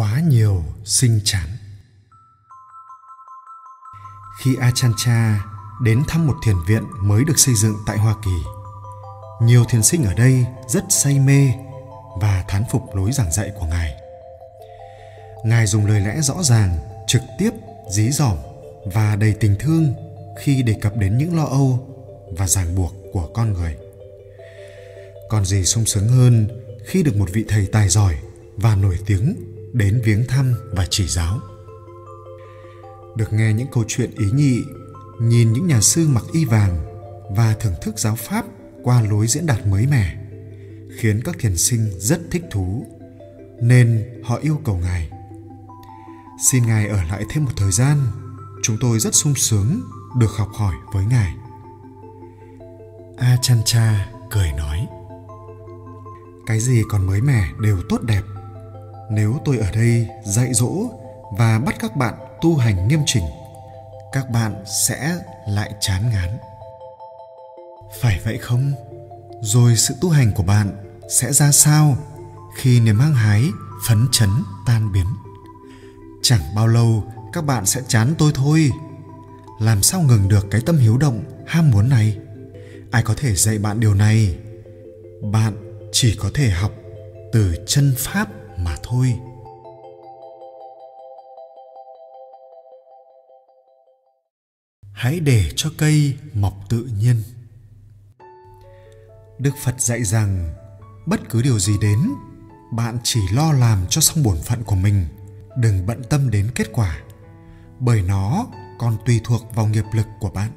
quá nhiều sinh chán khi Achan Cha đến thăm một thiền viện mới được xây dựng tại Hoa Kỳ. Nhiều thiền sinh ở đây rất say mê và thán phục lối giảng dạy của Ngài. Ngài dùng lời lẽ rõ ràng, trực tiếp, dí dỏm và đầy tình thương khi đề cập đến những lo âu và ràng buộc của con người. Còn gì sung sướng hơn khi được một vị thầy tài giỏi và nổi tiếng đến viếng thăm và chỉ giáo. Được nghe những câu chuyện ý nhị, nhìn những nhà sư mặc y vàng và thưởng thức giáo pháp qua lối diễn đạt mới mẻ, khiến các thiền sinh rất thích thú, nên họ yêu cầu ngài. Xin ngài ở lại thêm một thời gian, chúng tôi rất sung sướng được học hỏi với ngài. A chan cha cười nói, cái gì còn mới mẻ đều tốt đẹp nếu tôi ở đây dạy dỗ và bắt các bạn tu hành nghiêm chỉnh, các bạn sẽ lại chán ngán. Phải vậy không? Rồi sự tu hành của bạn sẽ ra sao khi niềm hăng hái, phấn chấn, tan biến? Chẳng bao lâu, các bạn sẽ chán tôi thôi. Làm sao ngừng được cái tâm hiếu động, ham muốn này? Ai có thể dạy bạn điều này? Bạn chỉ có thể học từ chân pháp mà thôi. Hãy để cho cây mọc tự nhiên. Đức phật dạy rằng, bất cứ điều gì đến, bạn chỉ lo làm cho xong bổn phận của mình, đừng bận tâm đến kết quả, bởi nó còn tùy thuộc vào nghiệp lực của bạn.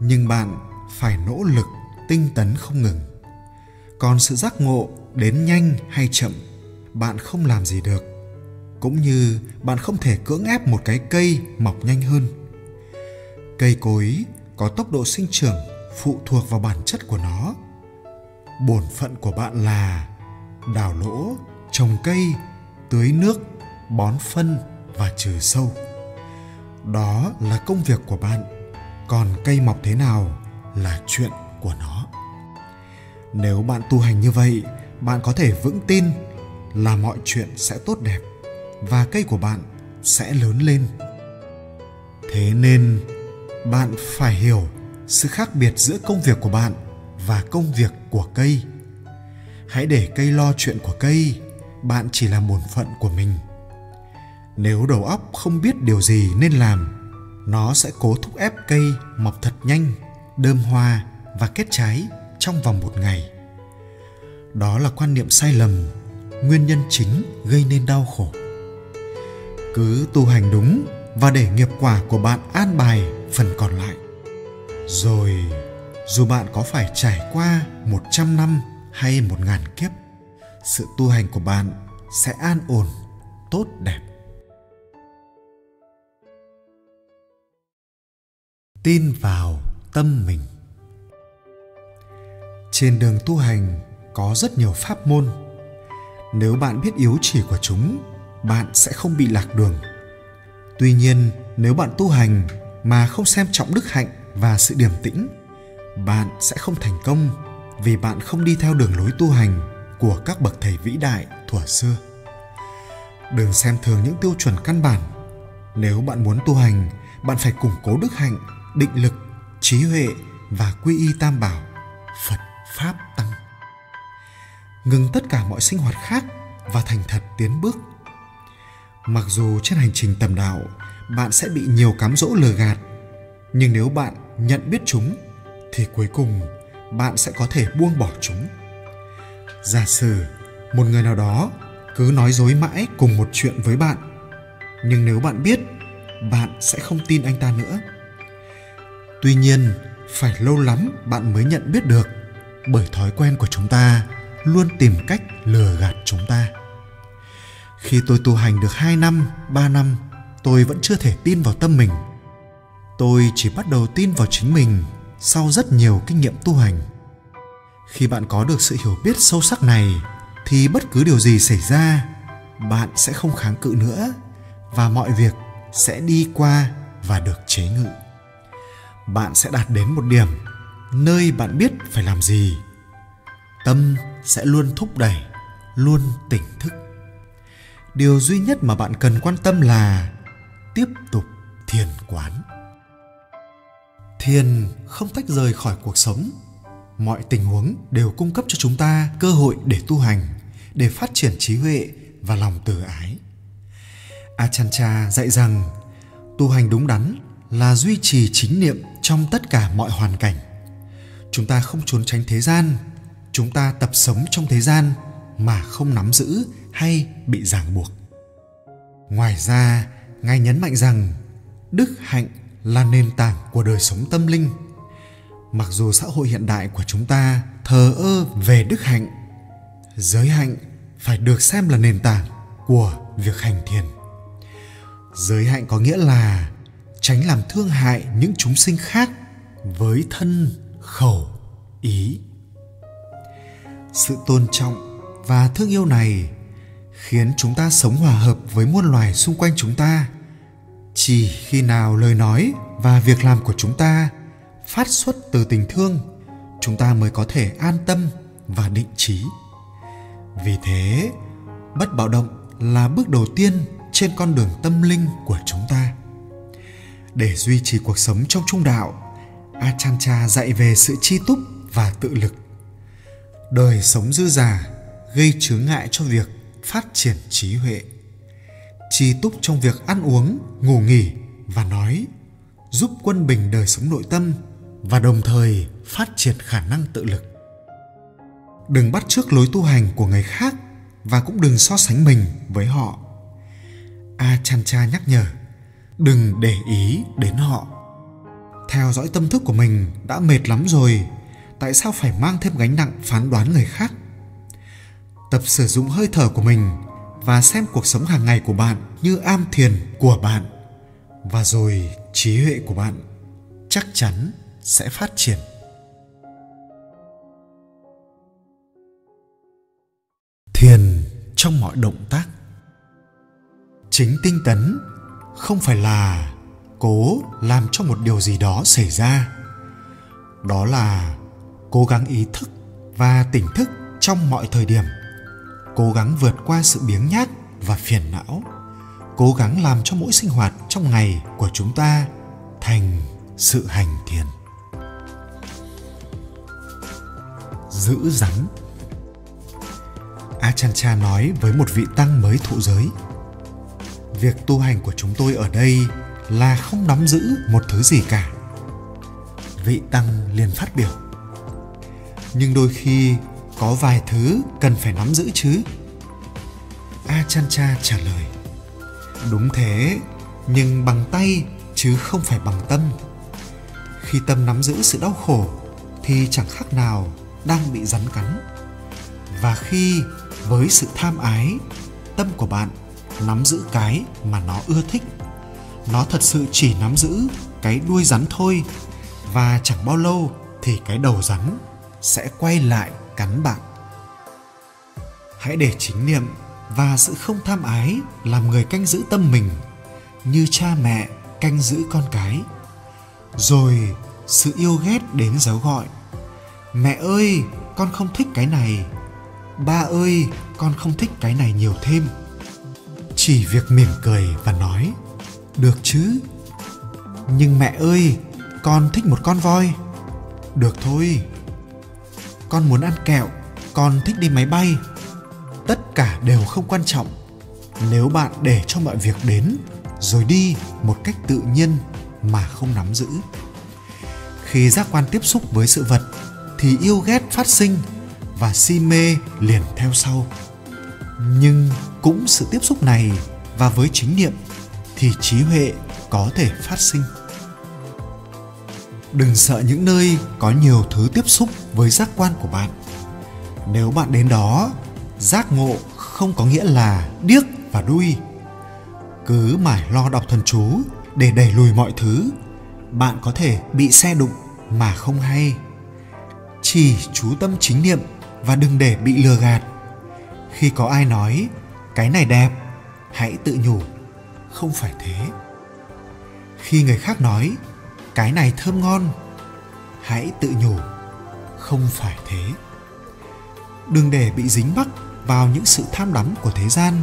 Nhưng bạn phải nỗ lực, tinh tấn không ngừng. Còn sự giác ngộ đến nhanh hay chậm bạn không làm gì được, cũng như bạn không thể cưỡng ép một cái cây mọc nhanh hơn. Cây cối có tốc độ sinh trưởng phụ thuộc vào bản chất của nó. Bổn phận của bạn là đào lỗ, trồng cây, tưới nước, bón phân và trừ sâu. Đó là công việc của bạn, còn cây mọc thế nào là chuyện của nó. Nếu bạn tu hành như vậy, bạn có thể vững tin là mọi chuyện sẽ tốt đẹp và cây của bạn sẽ lớn lên. Thế nên, bạn phải hiểu sự khác biệt giữa công việc của bạn và công việc của cây. Hãy để cây lo chuyện của cây, bạn chỉ là bổn phận của mình. Nếu đầu óc không biết điều gì nên làm, nó sẽ cố thúc ép cây mọc thật nhanh, đơm hoa và kết trái trong vòng một ngày. Đó là quan niệm sai lầm nguyên nhân chính gây nên đau khổ. Cứ tu hành đúng và để nghiệp quả của bạn an bài phần còn lại. Rồi, dù bạn có phải trải qua một trăm năm hay một ngàn kiếp, sự tu hành của bạn sẽ an ổn, tốt đẹp. Tin vào tâm mình. Trên đường tu hành có rất nhiều pháp môn nếu bạn biết yếu chỉ của chúng, bạn sẽ không bị lạc đường. Tuy nhiên, nếu bạn tu hành mà không xem trọng đức hạnh và sự điềm tĩnh, bạn sẽ không thành công vì bạn không đi theo đường lối tu hành của các bậc thầy vĩ đại, thuở xưa. Đừng xem thường những tiêu chuẩn căn bản. Nếu bạn muốn tu hành, bạn phải củng cố đức hạnh, định lực, trí huệ và quy y tam bảo. Phật pháp tăng ngừng tất cả mọi sinh hoạt khác và thành thật tiến bước. Mặc dù trên hành trình tầm đạo, bạn sẽ bị nhiều cám dỗ lừa gạt, nhưng nếu bạn nhận biết chúng, thì cuối cùng bạn sẽ có thể buông bỏ chúng. Giả sử một người nào đó cứ nói dối mãi cùng một chuyện với bạn, nhưng nếu bạn biết, bạn sẽ không tin anh ta nữa. Tuy nhiên, phải lâu lắm bạn mới nhận biết được, bởi thói quen của chúng ta luôn tìm cách lừa gạt chúng ta khi tôi tu hành được 2 năm, 3 năm, tôi vẫn chưa thể tin vào tâm mình. Tôi chỉ bắt đầu tin vào chính mình sau rất nhiều kinh nghiệm tu hành. Khi bạn có được sự hiểu biết sâu sắc này thì bất cứ điều gì xảy ra, bạn sẽ không kháng cự nữa và mọi việc sẽ đi qua và được chế ngự. Bạn sẽ đạt đến một điểm nơi bạn biết phải làm gì. Tâm sẽ luôn thúc đẩy, luôn tỉnh thức. Điều duy nhất mà bạn cần quan tâm là tiếp tục thiền quán. Thiền không tách rời khỏi cuộc sống. Mọi tình huống đều cung cấp cho chúng ta cơ hội để tu hành để phát triển trí huệ và lòng từ ái. Achancha dạy rằng tu hành đúng đắn là duy trì chính niệm trong tất cả mọi hoàn cảnh. Chúng ta không trốn tránh thế gian chúng ta tập sống trong thế gian mà không nắm giữ hay bị ràng buộc. Ngoài ra, ngài nhấn mạnh rằng đức hạnh là nền tảng của đời sống tâm linh. Mặc dù xã hội hiện đại của chúng ta thờ ơ về đức hạnh, giới hạnh phải được xem là nền tảng của việc hành thiền. Giới hạnh có nghĩa là tránh làm thương hại những chúng sinh khác với thân, khẩu, ý sự tôn trọng và thương yêu này khiến chúng ta sống hòa hợp với muôn loài xung quanh chúng ta. Chỉ khi nào lời nói và việc làm của chúng ta phát xuất từ tình thương, chúng ta mới có thể an tâm và định trí. Vì thế, bất bạo động là bước đầu tiên trên con đường tâm linh của chúng ta. Để duy trì cuộc sống trong trung đạo achancha dạy về sự chi túc và tự lực đời sống dư giả gây chướng ngại cho việc phát triển trí huệ. Chi túc trong việc ăn uống, ngủ nghỉ và nói, giúp quân bình đời sống nội tâm và đồng thời phát triển khả năng tự lực. Đừng bắt chước lối tu hành của người khác và cũng đừng so sánh mình với họ. A chan cha nhắc nhở, đừng để ý đến họ. Theo dõi tâm thức của mình đã mệt lắm rồi tại sao phải mang thêm gánh nặng phán đoán người khác? Tập sử dụng hơi thở của mình và xem cuộc sống hàng ngày của bạn như am thiền của bạn. Và rồi, trí huệ của bạn chắc chắn sẽ phát triển. Thiền trong mọi động tác. Chính tinh tấn không phải là cố làm cho một điều gì đó xảy ra. Đó là cố gắng ý thức và tỉnh thức trong mọi thời điểm. Cố gắng vượt qua sự biếng nhác và phiền não. Cố gắng làm cho mỗi sinh hoạt trong ngày của chúng ta thành sự hành thiền. Giữ rắn. Achancha nói với một vị tăng mới thụ giới, việc tu hành của chúng tôi ở đây là không nắm giữ một thứ gì cả. Vị tăng liền phát biểu nhưng đôi khi có vài thứ cần phải nắm giữ chứ. A chan cha trả lời, đúng thế, nhưng bằng tay chứ không phải bằng tâm. Khi tâm nắm giữ sự đau khổ thì chẳng khác nào đang bị rắn cắn. Và khi với sự tham ái, tâm của bạn nắm giữ cái mà nó ưa thích. Nó thật sự chỉ nắm giữ cái đuôi rắn thôi và chẳng bao lâu thì cái đầu rắn sẽ quay lại cắn bạn. Hãy để chính niệm và sự không tham ái làm người canh giữ tâm mình, như cha mẹ canh giữ con cái. Rồi, sự yêu ghét đến giấu gọi. Mẹ ơi, con không thích cái này. Ba ơi, con không thích cái này nhiều thêm. Chỉ việc mỉm cười và nói, được chứ. Nhưng mẹ ơi, con thích một con voi. Được thôi con muốn ăn kẹo, con thích đi máy bay. Tất cả đều không quan trọng. Nếu bạn để cho mọi việc đến, rồi đi một cách tự nhiên mà không nắm giữ. Khi giác quan tiếp xúc với sự vật, thì yêu ghét phát sinh và si mê liền theo sau. Nhưng cũng sự tiếp xúc này và với chính niệm, thì trí huệ có thể phát sinh đừng sợ những nơi có nhiều thứ tiếp xúc với giác quan của bạn. Nếu bạn đến đó, giác ngộ không có nghĩa là điếc và đuôi. Cứ mải lo đọc thần chú để đẩy lùi mọi thứ, bạn có thể bị xe đụng mà không hay. Chỉ chú tâm chính niệm và đừng để bị lừa gạt. Khi có ai nói, cái này đẹp, hãy tự nhủ. Không phải thế. Khi người khác nói cái này thơm ngon. Hãy tự nhủ, không phải thế. Đừng để bị dính mắc vào những sự tham đắm của thế gian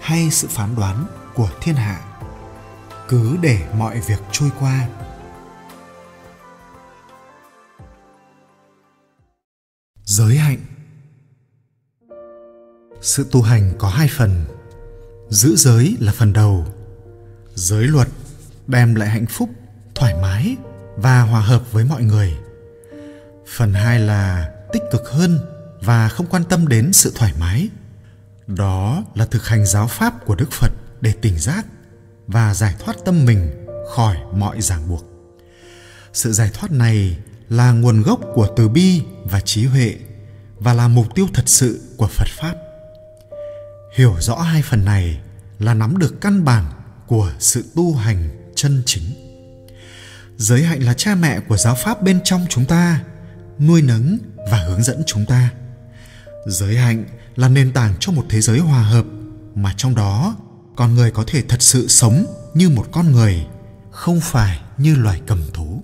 hay sự phán đoán của thiên hạ. Cứ để mọi việc trôi qua. Giới hạnh. Sự tu hành có hai phần. Giữ giới là phần đầu. Giới luật đem lại hạnh phúc thoải mái và hòa hợp với mọi người. Phần hai là tích cực hơn và không quan tâm đến sự thoải mái. Đó là thực hành giáo pháp của đức phật để tỉnh giác và giải thoát tâm mình khỏi mọi ràng buộc. Sự giải thoát này là nguồn gốc của từ bi và trí huệ và là mục tiêu thật sự của phật pháp. Hiểu rõ hai phần này là nắm được căn bản của sự tu hành chân chính giới hạnh là cha mẹ của giáo pháp bên trong chúng ta, nuôi nấng và hướng dẫn chúng ta. Giới hạnh là nền tảng cho một thế giới hòa hợp, mà trong đó, con người có thể thật sự sống như một con người, không phải như loài cầm thú.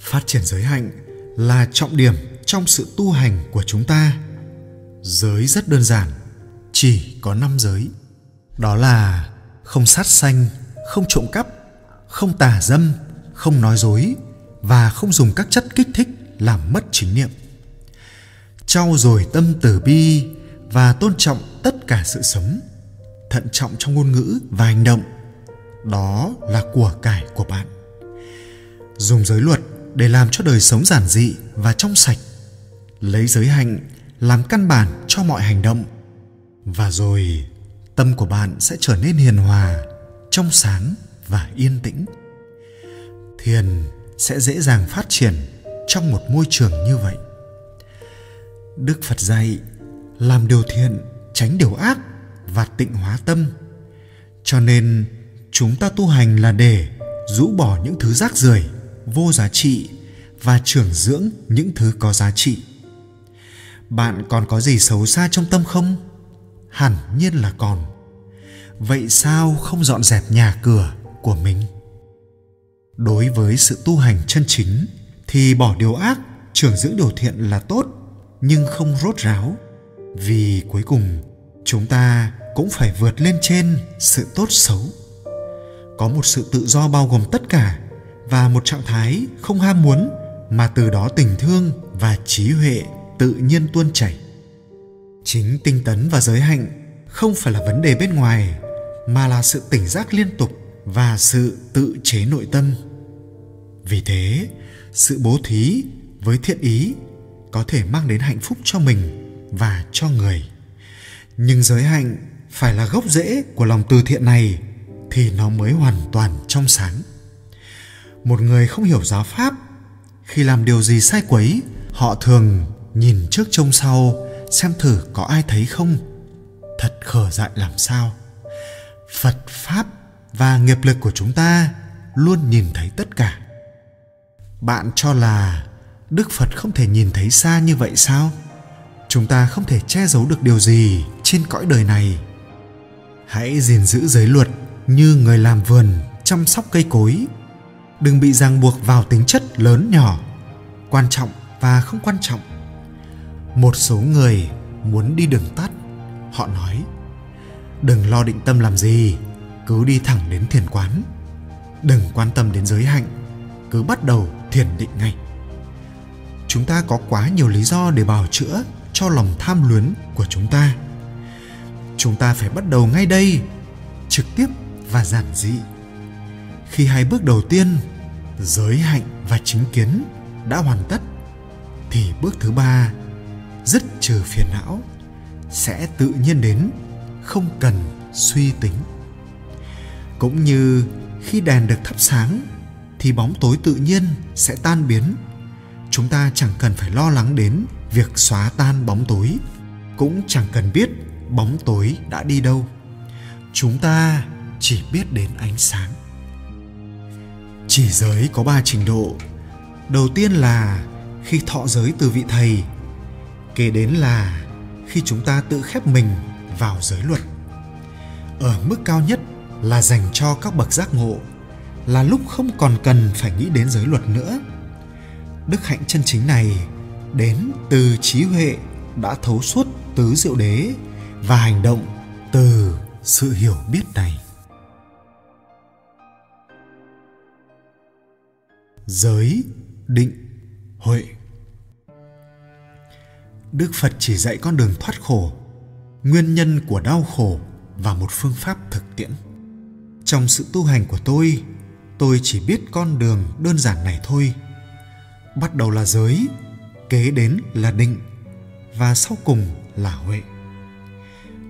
Phát triển giới hạnh là trọng điểm trong sự tu hành của chúng ta. Giới rất đơn giản, chỉ có năm giới. Đó là không sát sanh, không trộm cắp, không tà dâm không nói dối và không dùng các chất kích thích làm mất chính niệm. Trau dồi tâm từ bi và tôn trọng tất cả sự sống, thận trọng trong ngôn ngữ và hành động, đó là của cải của bạn. Dùng giới luật để làm cho đời sống giản dị và trong sạch, lấy giới hạnh làm căn bản cho mọi hành động, và rồi tâm của bạn sẽ trở nên hiền hòa, trong sáng và yên tĩnh thiền sẽ dễ dàng phát triển trong một môi trường như vậy. Đức phật dạy, làm điều thiện, tránh điều ác và tịnh hóa tâm. Cho nên, chúng ta tu hành là để rũ bỏ những thứ rác rưởi, vô giá trị và trưởng dưỡng những thứ có giá trị. Bạn còn có gì xấu xa trong tâm không? Hẳn nhiên là còn. Vậy sao không dọn dẹp nhà cửa của mình? Đối với sự tu hành chân chính, thì bỏ điều ác, trưởng dưỡng điều thiện là tốt, nhưng không rốt ráo. Vì cuối cùng, chúng ta cũng phải vượt lên trên sự tốt xấu. Có một sự tự do bao gồm tất cả, và một trạng thái không ham muốn mà từ đó tình thương và trí huệ tự nhiên tuôn chảy. Chính tinh tấn và giới hạnh không phải là vấn đề bên ngoài, mà là sự tỉnh giác liên tục và sự tự chế nội tâm vì thế, sự bố thí với thiện ý có thể mang đến hạnh phúc cho mình và cho người. Nhưng giới hạnh phải là gốc rễ của lòng từ thiện này thì nó mới hoàn toàn trong sáng. Một người không hiểu giáo pháp, khi làm điều gì sai quấy, họ thường nhìn trước trông sau, xem thử có ai thấy không. Thật khờ dại làm sao? Phật pháp và nghiệp lực của chúng ta luôn nhìn thấy tất cả bạn cho là đức phật không thể nhìn thấy xa như vậy sao? Chúng ta không thể che giấu được điều gì trên cõi đời này. Hãy gìn giữ giới luật như người làm vườn chăm sóc cây cối. Đừng bị ràng buộc vào tính chất lớn nhỏ, quan trọng và không quan trọng. Một số người muốn đi đường tắt, họ nói, đừng lo định tâm làm gì, cứ đi thẳng đến thiền quán. Đừng quan tâm đến giới hạnh cứ bắt đầu thiền định ngay. Chúng ta có quá nhiều lý do để bào chữa cho lòng tham luyến của chúng ta. Chúng ta phải bắt đầu ngay đây, trực tiếp và giản dị. Khi hai bước đầu tiên, giới hạnh và chính kiến đã hoàn tất, thì bước thứ ba, dứt trừ phiền não, sẽ tự nhiên đến, không cần suy tính. Cũng như khi đèn được thắp sáng thì bóng tối tự nhiên sẽ tan biến. Chúng ta chẳng cần phải lo lắng đến việc xóa tan bóng tối, cũng chẳng cần biết bóng tối đã đi đâu. Chúng ta chỉ biết đến ánh sáng. Chỉ giới có ba trình độ. Đầu tiên là khi thọ giới từ vị thầy, kế đến là khi chúng ta tự khép mình vào giới luật. Ở mức cao nhất là dành cho các bậc giác ngộ là lúc không còn cần phải nghĩ đến giới luật nữa. Đức hạnh chân chính này đến từ trí huệ đã thấu suốt tứ diệu đế và hành động từ sự hiểu biết này. Giới định huệ. Đức phật chỉ dạy con đường thoát khổ, nguyên nhân của đau khổ và một phương pháp thực tiễn. Trong sự tu hành của tôi tôi chỉ biết con đường đơn giản này thôi. Bắt đầu là giới, kế đến là định, và sau cùng là huệ.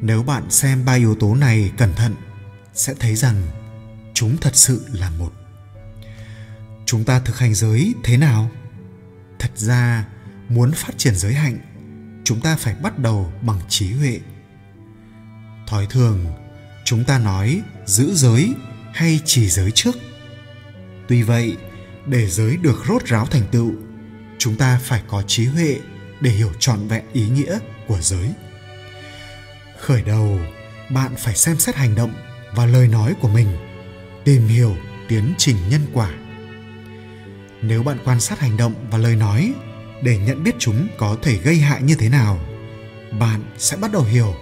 Nếu bạn xem ba yếu tố này cẩn thận, sẽ thấy rằng chúng thật sự là một. Chúng ta thực hành giới thế nào? Thật ra, muốn phát triển giới hạnh, chúng ta phải bắt đầu bằng trí huệ. Thói thường, chúng ta nói giữ giới hay chỉ giới trước tuy vậy, để giới được rốt ráo thành tựu, chúng ta phải có trí huệ để hiểu trọn vẹn ý nghĩa của giới. Khởi đầu, bạn phải xem xét hành động và lời nói của mình, tìm hiểu tiến trình nhân quả. Nếu bạn quan sát hành động và lời nói để nhận biết chúng có thể gây hại như thế nào, bạn sẽ bắt đầu hiểu,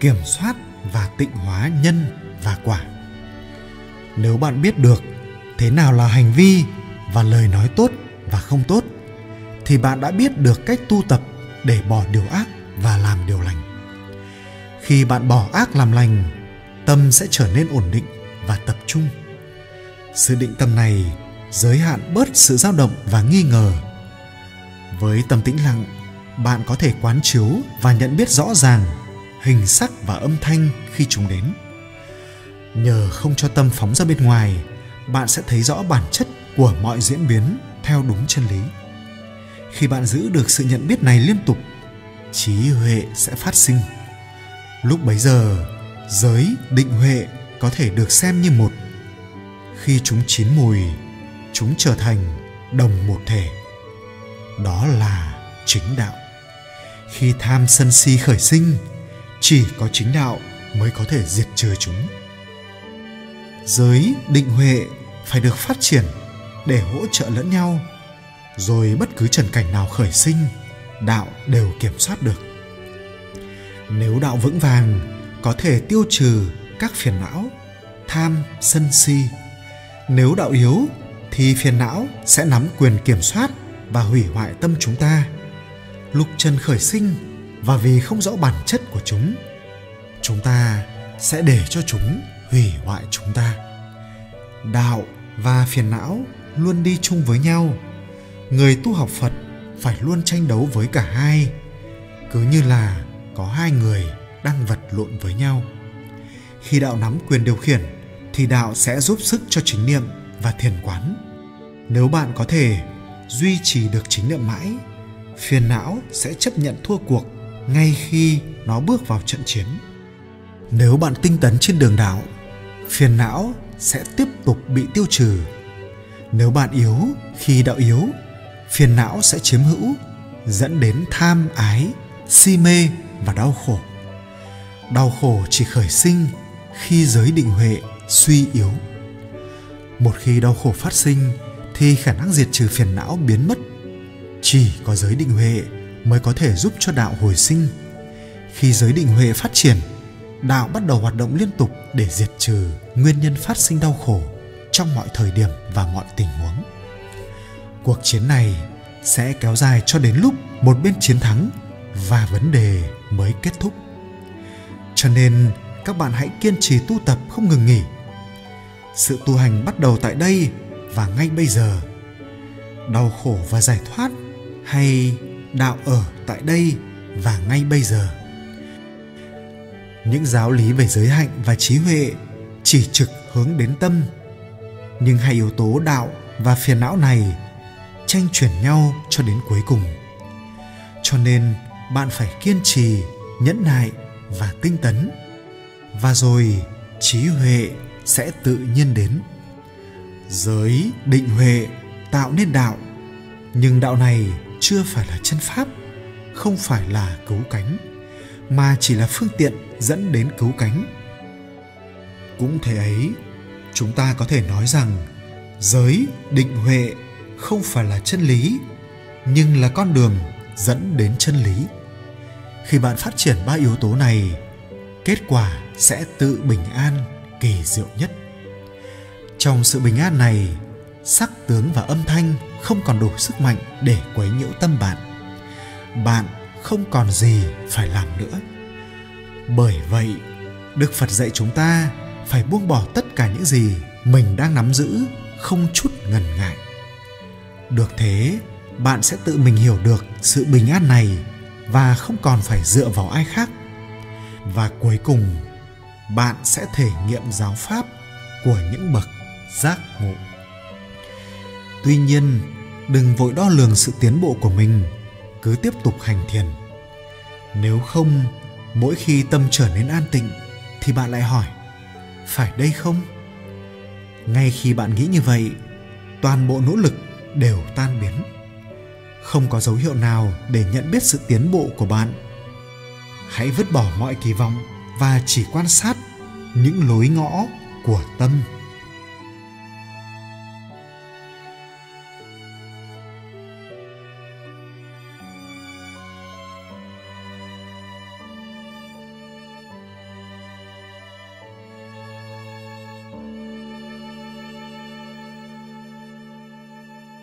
kiểm soát và tịnh hóa nhân và quả. Nếu bạn biết được thế nào là hành vi và lời nói tốt và không tốt, thì bạn đã biết được cách tu tập để bỏ điều ác và làm điều lành. Khi bạn bỏ ác làm lành, tâm sẽ trở nên ổn định và tập trung. Sự định tâm này giới hạn bớt sự dao động và nghi ngờ. Với tâm tĩnh lặng, bạn có thể quán chiếu và nhận biết rõ ràng hình sắc và âm thanh khi chúng đến. Nhờ không cho tâm phóng ra bên ngoài bạn sẽ thấy rõ bản chất của mọi diễn biến theo đúng chân lý. Khi bạn giữ được sự nhận biết này liên tục, trí huệ sẽ phát sinh. Lúc bấy giờ, giới định huệ có thể được xem như một. Khi chúng chín mùi, chúng trở thành đồng một thể. Đó là chính đạo. Khi tham sân si khởi sinh, chỉ có chính đạo mới có thể diệt trừ chúng giới định huệ phải được phát triển để hỗ trợ lẫn nhau, rồi bất cứ trần cảnh nào khởi sinh, đạo đều kiểm soát được. Nếu đạo vững vàng, có thể tiêu trừ các phiền não, tham, sân si. Nếu đạo yếu, thì phiền não sẽ nắm quyền kiểm soát và hủy hoại tâm chúng ta. Lúc trần khởi sinh, và vì không rõ bản chất của chúng chúng ta sẽ để cho chúng hủy hoại chúng ta. Đạo và phiền não luôn đi chung với nhau. Người tu học phật phải luôn tranh đấu với cả hai. Cứ như là có hai người đang vật lộn với nhau. Khi đạo nắm quyền điều khiển, thì đạo sẽ giúp sức cho chính niệm và thiền quán. Nếu bạn có thể duy trì được chính niệm mãi, phiền não sẽ chấp nhận thua cuộc ngay khi nó bước vào trận chiến. Nếu bạn tinh tấn trên đường đạo phiền não sẽ tiếp tục bị tiêu trừ. Nếu bạn yếu, khi đạo yếu, phiền não sẽ chiếm hữu, dẫn đến tham, ái, si mê và đau khổ. Đau khổ chỉ khởi sinh khi giới định huệ suy yếu. Một khi đau khổ phát sinh, thì khả năng diệt trừ phiền não biến mất. Chỉ có giới định huệ mới có thể giúp cho đạo hồi sinh. Khi giới định huệ phát triển đạo bắt đầu hoạt động liên tục để diệt trừ nguyên nhân phát sinh đau khổ trong mọi thời điểm và mọi tình huống. Cuộc chiến này sẽ kéo dài cho đến lúc một bên chiến thắng và vấn đề mới kết thúc. Cho nên, các bạn hãy kiên trì tu tập không ngừng nghỉ. Sự tu hành bắt đầu tại đây và ngay bây giờ. Đau khổ và giải thoát hay đạo ở tại đây và ngay bây giờ những giáo lý về giới hạnh và trí huệ chỉ trực hướng đến tâm. Nhưng hai yếu tố đạo và phiền não này tranh chuyển nhau cho đến cuối cùng. Cho nên, bạn phải kiên trì, nhẫn nại và tinh tấn. Và rồi, trí huệ sẽ tự nhiên đến. Giới định huệ tạo nên đạo. Nhưng đạo này chưa phải là chân pháp, không phải là cứu cánh mà chỉ là phương tiện dẫn đến cứu cánh. Cũng thế ấy, chúng ta có thể nói rằng giới định huệ không phải là chân lý, nhưng là con đường dẫn đến chân lý. Khi bạn phát triển ba yếu tố này, kết quả sẽ tự bình an, kỳ diệu nhất. Trong sự bình an này, sắc tướng và âm thanh không còn đủ sức mạnh để quấy nhiễu tâm bạn. Bạn không còn gì phải làm nữa. Bởi vậy, đức phật dạy chúng ta phải buông bỏ tất cả những gì mình đang nắm giữ, không chút ngần ngại. Được thế, bạn sẽ tự mình hiểu được sự bình an này và không còn phải dựa vào ai khác. Và cuối cùng, bạn sẽ thể nghiệm giáo pháp của những bậc giác ngộ. Tuy nhiên, đừng vội đo lường sự tiến bộ của mình cứ tiếp tục hành thiền. Nếu không, mỗi khi tâm trở nên an tịnh, thì bạn lại hỏi, phải đây không? Ngay khi bạn nghĩ như vậy, toàn bộ nỗ lực đều tan biến. Không có dấu hiệu nào để nhận biết sự tiến bộ của bạn. Hãy vứt bỏ mọi kỳ vọng và chỉ quan sát những lối ngõ của tâm.